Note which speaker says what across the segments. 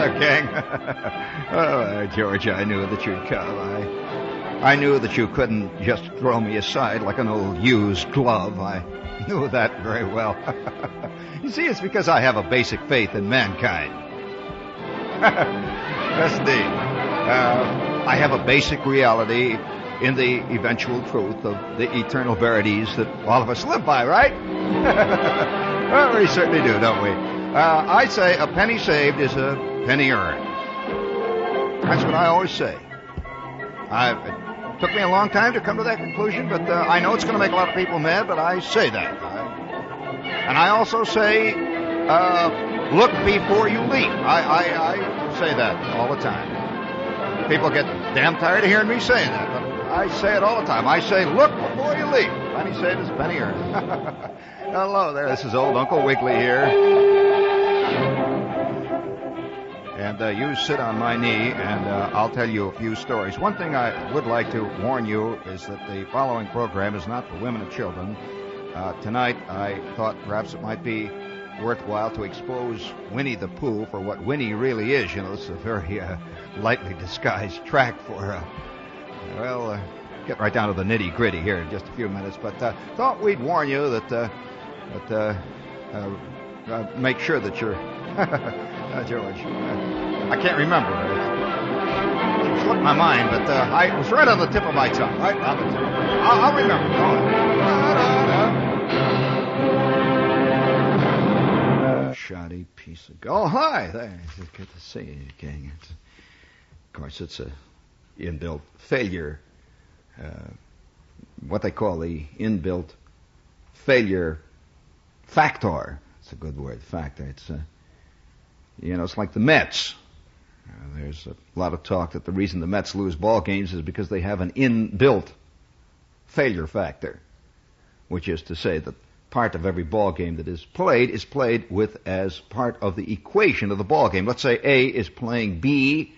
Speaker 1: There, gang. oh, George, I knew that you'd come. I, I knew that you couldn't just throw me aside like an old used glove. I knew that very well. you see, it's because I have a basic faith in mankind. yes, indeed. Uh, I have a basic reality in the eventual truth of the eternal verities that all of us live by, right? well, we certainly do, don't we? Uh, I say a penny saved is a penny earned. That's what I always say. I, it took me a long time to come to that conclusion, but uh, I know it's going to make a lot of people mad, but I say that. I, and I also say, uh, look before you leap. I, I, I say that all the time. People get damn tired of hearing me saying that, but I say it all the time. I say, look before you leap. Penny saved is penny earned. Hello there, this is old Uncle Wiggily here. And uh, you sit on my knee, and uh, I'll tell you a few stories. One thing I would like to warn you is that the following program is not for women and children. Uh, tonight, I thought perhaps it might be worthwhile to expose Winnie the Pooh for what Winnie really is. You know, it's a very uh, lightly disguised track for, uh, well, uh, get right down to the nitty gritty here in just a few minutes. But thought we'd warn you that, that make sure that you're uh, George. Uh, I can't remember. It slipped my mind, but uh, I was right on the tip of my tongue. Right on the tip. I'll, I'll remember. Uh, shoddy piece of. Oh, hi there. It's good to see you, gang. Of course, it's a inbuilt failure. Uh, what they call the inbuilt failure factor. It's a good word, factor. It's a you know, it's like the Mets. Uh, there's a lot of talk that the reason the Mets lose ball games is because they have an inbuilt failure factor, which is to say that part of every ball game that is played is played with as part of the equation of the ball game. Let's say A is playing B.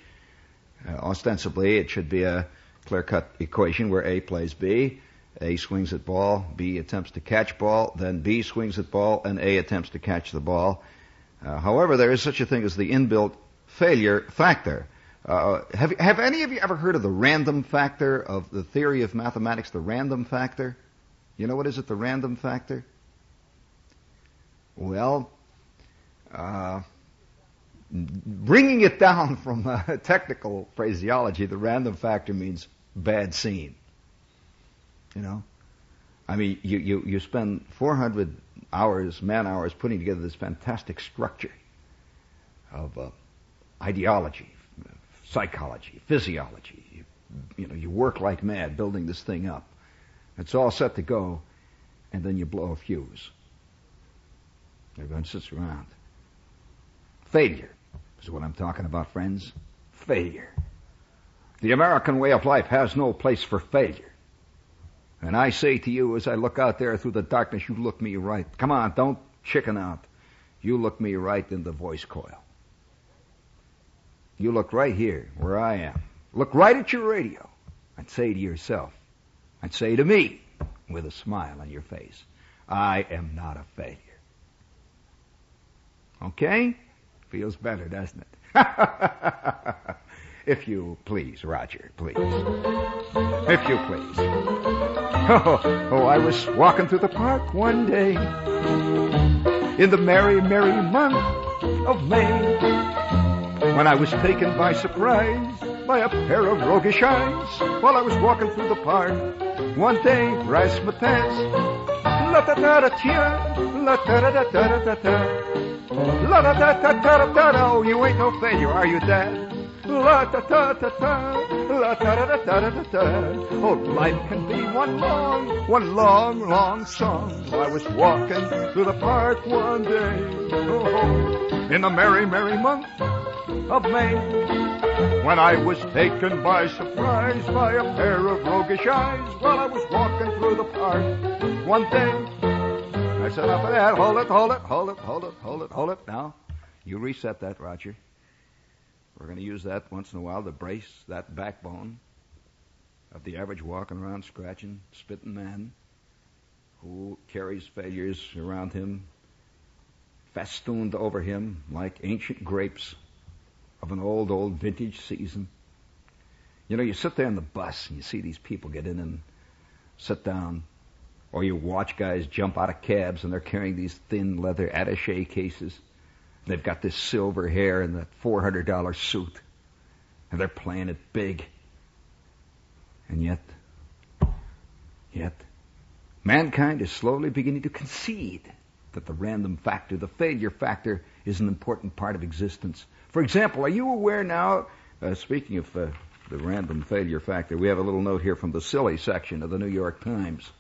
Speaker 1: Uh, ostensibly, it should be a clear-cut equation where A plays B. A swings at ball, B attempts to catch ball, then B swings at ball, and A attempts to catch the ball. Uh, however, there is such a thing as the inbuilt failure factor. Uh, have, have any of you ever heard of the random factor of the theory of mathematics, the random factor? You know what is it, the random factor? Well, uh, bringing it down from uh, technical phraseology, the random factor means bad scene. You know? I mean, you, you, you spend 400 hours, man hours, putting together this fantastic structure of uh, ideology, psychology, physiology. You, you know, you work like mad building this thing up. It's all set to go, and then you blow a fuse. Everyone sits around. Failure is what I'm talking about, friends. Failure. The American way of life has no place for failure. And I say to you as I look out there through the darkness, you look me right. Come on, don't chicken out. You look me right in the voice coil. You look right here where I am. Look right at your radio and say to yourself, and say to me with a smile on your face, I am not a failure. Okay? Feels better, doesn't it? if you please, Roger, please. If you please. Oh, oh, I was walking through the park one day in the merry, merry month of May when I was taken by surprise by a pair of roguish eyes while I was walking through the park one day. Razzmatazz, la da da da tia, la da da da da da da la da da da da da da. Oh, you ain't no failure, are you, Dad? La da da da da, la da da da da da da. Oh, life can be one long, one long, long song. I was walking through the park one day, oh, in the merry, merry month of May, when I was taken by surprise by a pair of roguish eyes while I was walking through the park one day. I said, of that. Hold it, hold it, hold it, hold it, hold it, hold it. Now, you reset that, Roger. We're going to use that once in a while to brace that backbone of the average walking around scratching, spitting man who carries failures around him, festooned over him like ancient grapes of an old, old vintage season. You know, you sit there in the bus and you see these people get in and sit down, or you watch guys jump out of cabs and they're carrying these thin leather attache cases. They've got this silver hair and that $400 suit, and they're playing it big. And yet, yet, mankind is slowly beginning to concede that the random factor, the failure factor, is an important part of existence. For example, are you aware now, uh, speaking of uh, the random failure factor, we have a little note here from the silly section of the New York Times.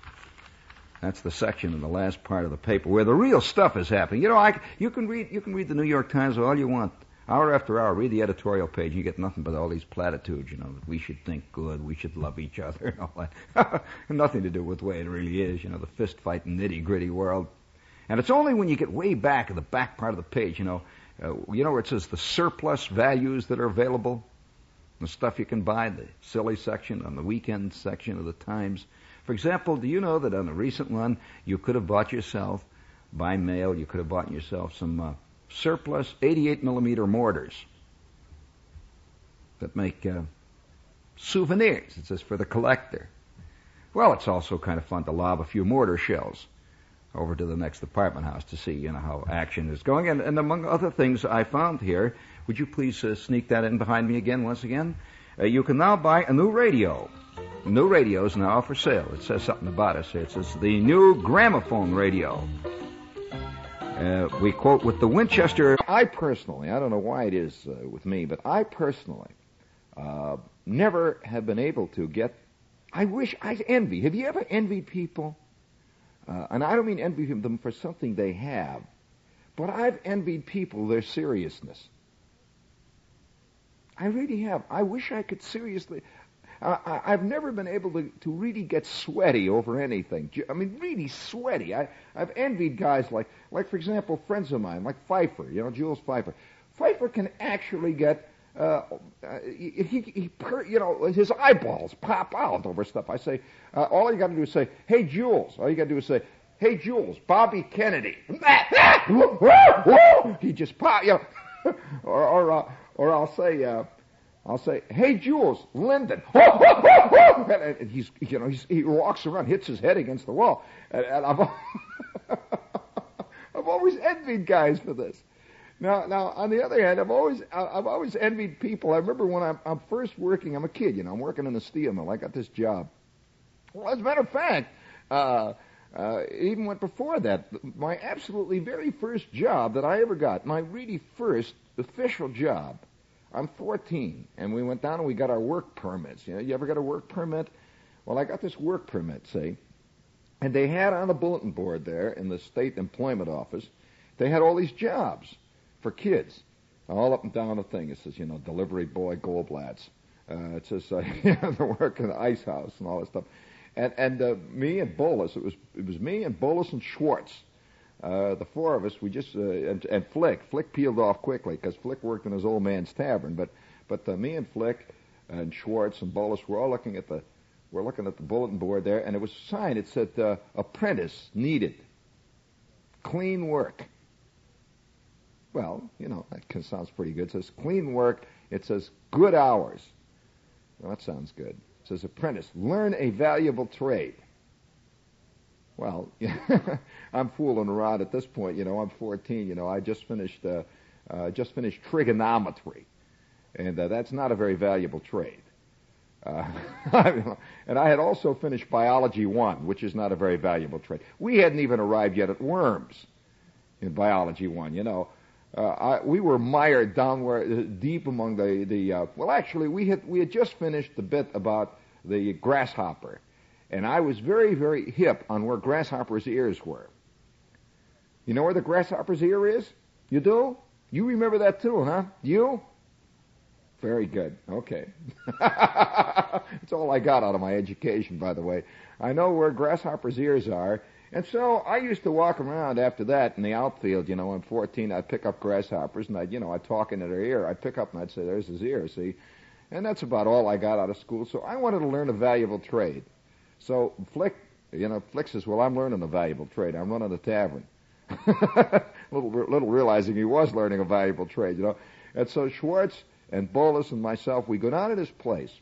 Speaker 1: That's the section in the last part of the paper where the real stuff is happening. You know, I, you can read you can read the New York Times all you want, hour after hour. Read the editorial page. You get nothing but all these platitudes. You know, that we should think good, we should love each other, and all that. nothing to do with the way it really is. You know, the fist fight, nitty gritty world. And it's only when you get way back in the back part of the page, you know, uh, you know where it says the surplus values that are available, the stuff you can buy, the silly section on the weekend section of the Times. For example, do you know that on a recent one, you could have bought yourself, by mail, you could have bought yourself some uh, surplus 88 millimeter mortars that make uh, souvenirs. It says for the collector. Well, it's also kind of fun to lob a few mortar shells over to the next apartment house to see, you know, how action is going. And, and among other things I found here, would you please uh, sneak that in behind me again, once again? Uh, you can now buy a new radio new radios now for sale. It says something about us. It says the new gramophone radio. Uh, we quote with the Winchester.
Speaker 2: I personally, I don't know why it is uh, with me, but I personally uh, never have been able to get. I wish I envy. Have you ever envied people? Uh, and I don't mean envy them for something they have, but I've envied people their seriousness. I really have. I wish I could seriously. I, have never been able to, to really get sweaty over anything. I mean, really sweaty. I, I've envied guys like, like for example, friends of mine, like Feiffer, you know, Jules Feiffer. Feiffer can actually get, uh, uh he, he, per, you know, his eyeballs pop out over stuff. I say, uh, all you got to do is say, hey, Jules. All you got to do is say, hey, Jules, Bobby Kennedy. he just pop, you know, or, or, uh, or I'll say, uh, I'll say, "Hey, Jules, Lyndon," and he's, you know, he's, he walks around, hits his head against the wall, and, and I've, I've always envied guys for this. Now, now, on the other hand, I've always, I've always envied people. I remember when I'm, I'm first working, I'm a kid, you know, I'm working in a steel mill. I got this job. Well, as a matter of fact, uh, uh, even went before that. My absolutely very first job that I ever got, my really first official job I'm 14, and we went down and we got our work permits. You know, you ever got a work permit? Well, I got this work permit, see, and they had on the bulletin board there in the state employment office, they had all these jobs for kids, all up and down the thing. It says, you know, delivery boy, Goldblatt's. Uh, it says, uh, you know, the work in the ice house and all that stuff. And and uh, me and Bolus, it was it was me and Bolus and Schwartz uh, the four of us, we just uh, and, and Flick. Flick peeled off quickly because Flick worked in his old man's tavern. But but uh, me and Flick and Schwartz and Bolus were all looking at the we're looking at the bulletin board there, and it was a sign. It said uh, "Apprentice needed, clean work."
Speaker 1: Well, you know, that sounds pretty good. It says clean work. It says good hours. Well, that sounds good. It says apprentice, learn a valuable trade. Well, I'm fooling around at this point. You know, I'm 14. You know, I just finished uh, uh, just finished trigonometry, and uh, that's not a very valuable trade. Uh, and I had also finished biology one, which is not a very valuable trade. We hadn't even arrived yet at worms in biology one. You know, uh, I, we were mired down where, uh, deep among the the. Uh, well, actually, we had we had just finished the bit about the grasshopper, and I was very very hip on where grasshopper's ears were. You know where the grasshopper's ear is? You do? You remember that too, huh? You? Very good. Okay. That's all I got out of my education, by the way. I know where grasshopper's ears are. And so I used to walk around after that in the outfield, you know, I'm 14, I'd pick up grasshoppers and I'd, you know, I'd talk into their ear. I'd pick up and I'd say, there's his ear, see? And that's about all I got out of school. So I wanted to learn a valuable trade. So Flick, you know, Flick says, well, I'm learning a valuable trade. I'm running a tavern. little, little realizing he was learning a valuable trade, you know. And so Schwartz and Bolus and myself, we go down to this place,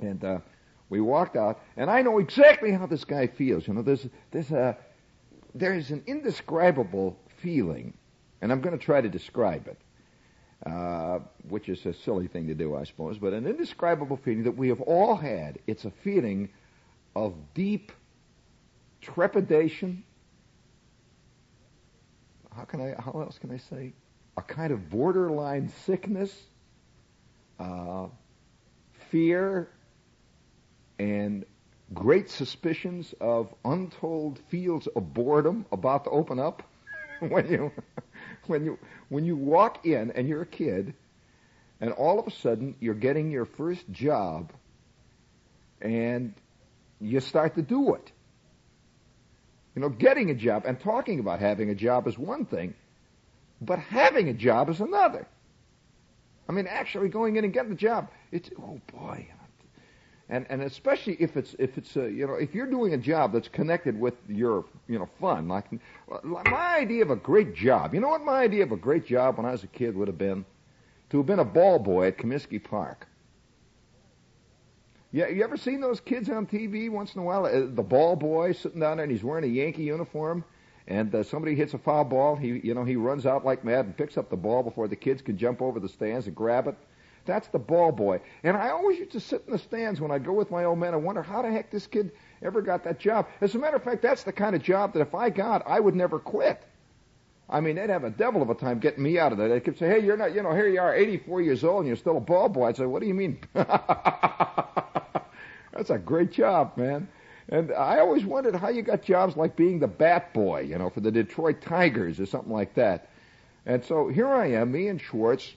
Speaker 1: and uh, we walked out, and I know exactly how this guy feels. You know, there's there's a there's an indescribable feeling, and I'm going to try to describe it, uh, which is a silly thing to do, I suppose, but an indescribable feeling that we have all had. It's a feeling of deep trepidation. How can I? How else can I say? A kind of borderline sickness uh, fear and great suspicions of untold fields of boredom about to open up when you when you when you walk in and you're a kid and all of a sudden you're getting your first job and you start to do it. You know, getting a job and talking about having a job is one thing, but having a job is another. I mean, actually going in and getting the job. It's oh boy, and and especially if it's if it's a, you know if you're doing a job that's connected with your you know fun. Like my idea of a great job. You know what my idea of a great job when I was a kid would have been? To have been a ball boy at Comiskey Park. Yeah, you ever seen those kids on TV once in a while? Uh, the ball boy sitting down there and he's wearing a Yankee uniform and uh, somebody hits a foul ball, he you know he runs out like mad and picks up the ball before the kids can jump over the stands and grab it. That's the ball boy. And I always used to sit in the stands when I'd go with my old man and wonder how the heck this kid ever got that job. As a matter of fact, that's the kind of job that if I got, I would never quit. I mean, they'd have a devil of a time getting me out of there. They could say, "Hey, you're not, you know, here you are, 84 years old, and you're still a ball boy." I'd say, "What do you mean?" that's a great job, man. And I always wondered how you got jobs like being the bat boy, you know, for the Detroit Tigers or something like that. And so here I am, me and Schwartz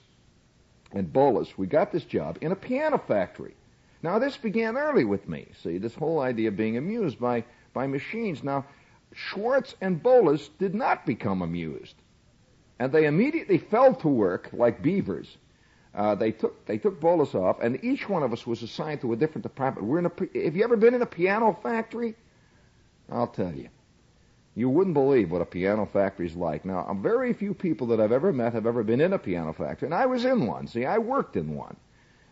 Speaker 1: and Bolus, we got this job in a piano factory. Now this began early with me, see, this whole idea of being amused by, by machines. Now, Schwartz and Bolus did not become amused. And they immediately fell to work like beavers uh, they took they took Bolus off, and each one of us was assigned to a different department. We're in a. Have you ever been in a piano factory? I'll tell you. You wouldn't believe what a piano factory is like. Now, very few people that I've ever met have ever been in a piano factory, and I was in one. See, I worked in one.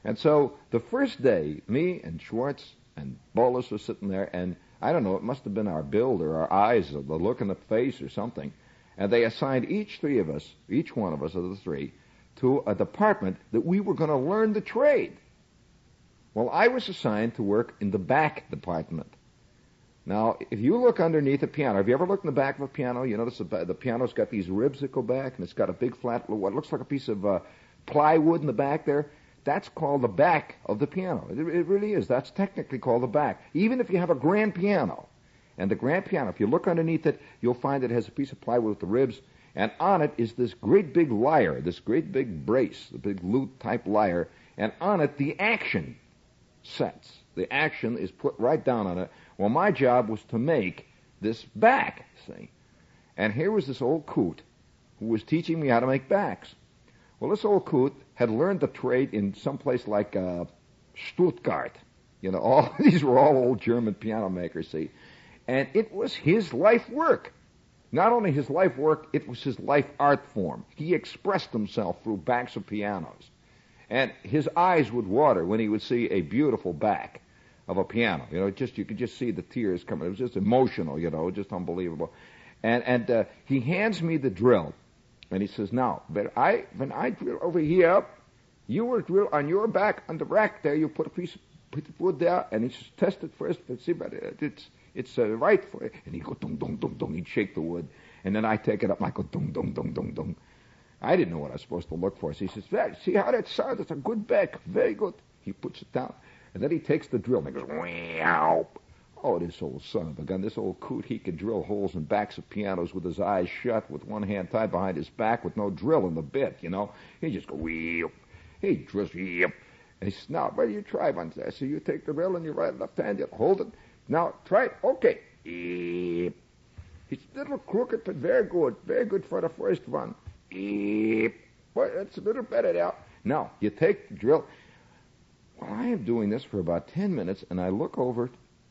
Speaker 1: And so the first day, me and Schwartz and Bolus were sitting there, and I don't know, it must have been our build or our eyes or the look in the face or something. And they assigned each three of us, each one of us of the three, to a department that we were going to learn the trade. Well, I was assigned to work in the back department. Now, if you look underneath a piano, have you ever looked in the back of a piano? You notice the, the piano's got these ribs that go back, and it's got a big flat, what looks like a piece of uh, plywood in the back there. That's called the back of the piano. It, it really is. That's technically called the back. Even if you have a grand piano, and the grand piano, if you look underneath it, you'll find it has a piece of plywood with the ribs, and on it is this great big lyre, this great big brace, the big lute type lyre, and on it the action sets. The action is put right down on it. Well, my job was to make this back, see. And here was this old coot who was teaching me how to make backs. Well, this old coot had learned the trade in some place like uh, Stuttgart. You know, all these were all old German piano makers, see. And it was his life work Not only his life work, it was his life art form. He expressed himself through backs of pianos. And his eyes would water when he would see a beautiful back of a piano. You know, just you could just see the tears coming. It was just emotional, you know, just unbelievable. And and uh, he hands me the drill, and he says, "Now, when I when I drill over here, you will drill on your back on the rack there. You put a piece of, piece of wood there, and he says, test it first and see, but it's it's uh, right for it. And he go dong dong dong dong. He'd shake the wood, and then I take it up and I go dong dong dong dong dong. I didn't know what I was supposed to look for. So he says, see how that sounds? It's a good back. Very good. He puts it down. And then he takes the drill and he goes, wow. Oh, this old son of a gun, this old coot, he could drill holes in backs of pianos with his eyes shut, with one hand tied behind his back, with no drill in the bit, you know. He just go, wheel. He drills, yep. And he says, now, where do you try one? I so you take the drill in your right left hand, you hold it. Now, try it. Okay. It's a little crooked, but very good. Very good for the first one. Well, it's a little better now. Now, you take the drill. Well, I am doing this for about 10 minutes, and I look over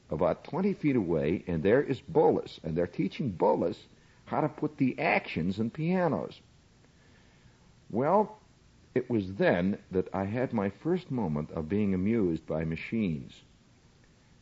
Speaker 1: about 20 feet away, and there is Bolus, and they're teaching Bolus how to put the actions in pianos. Well, it was then that I had my first moment of being amused by machines.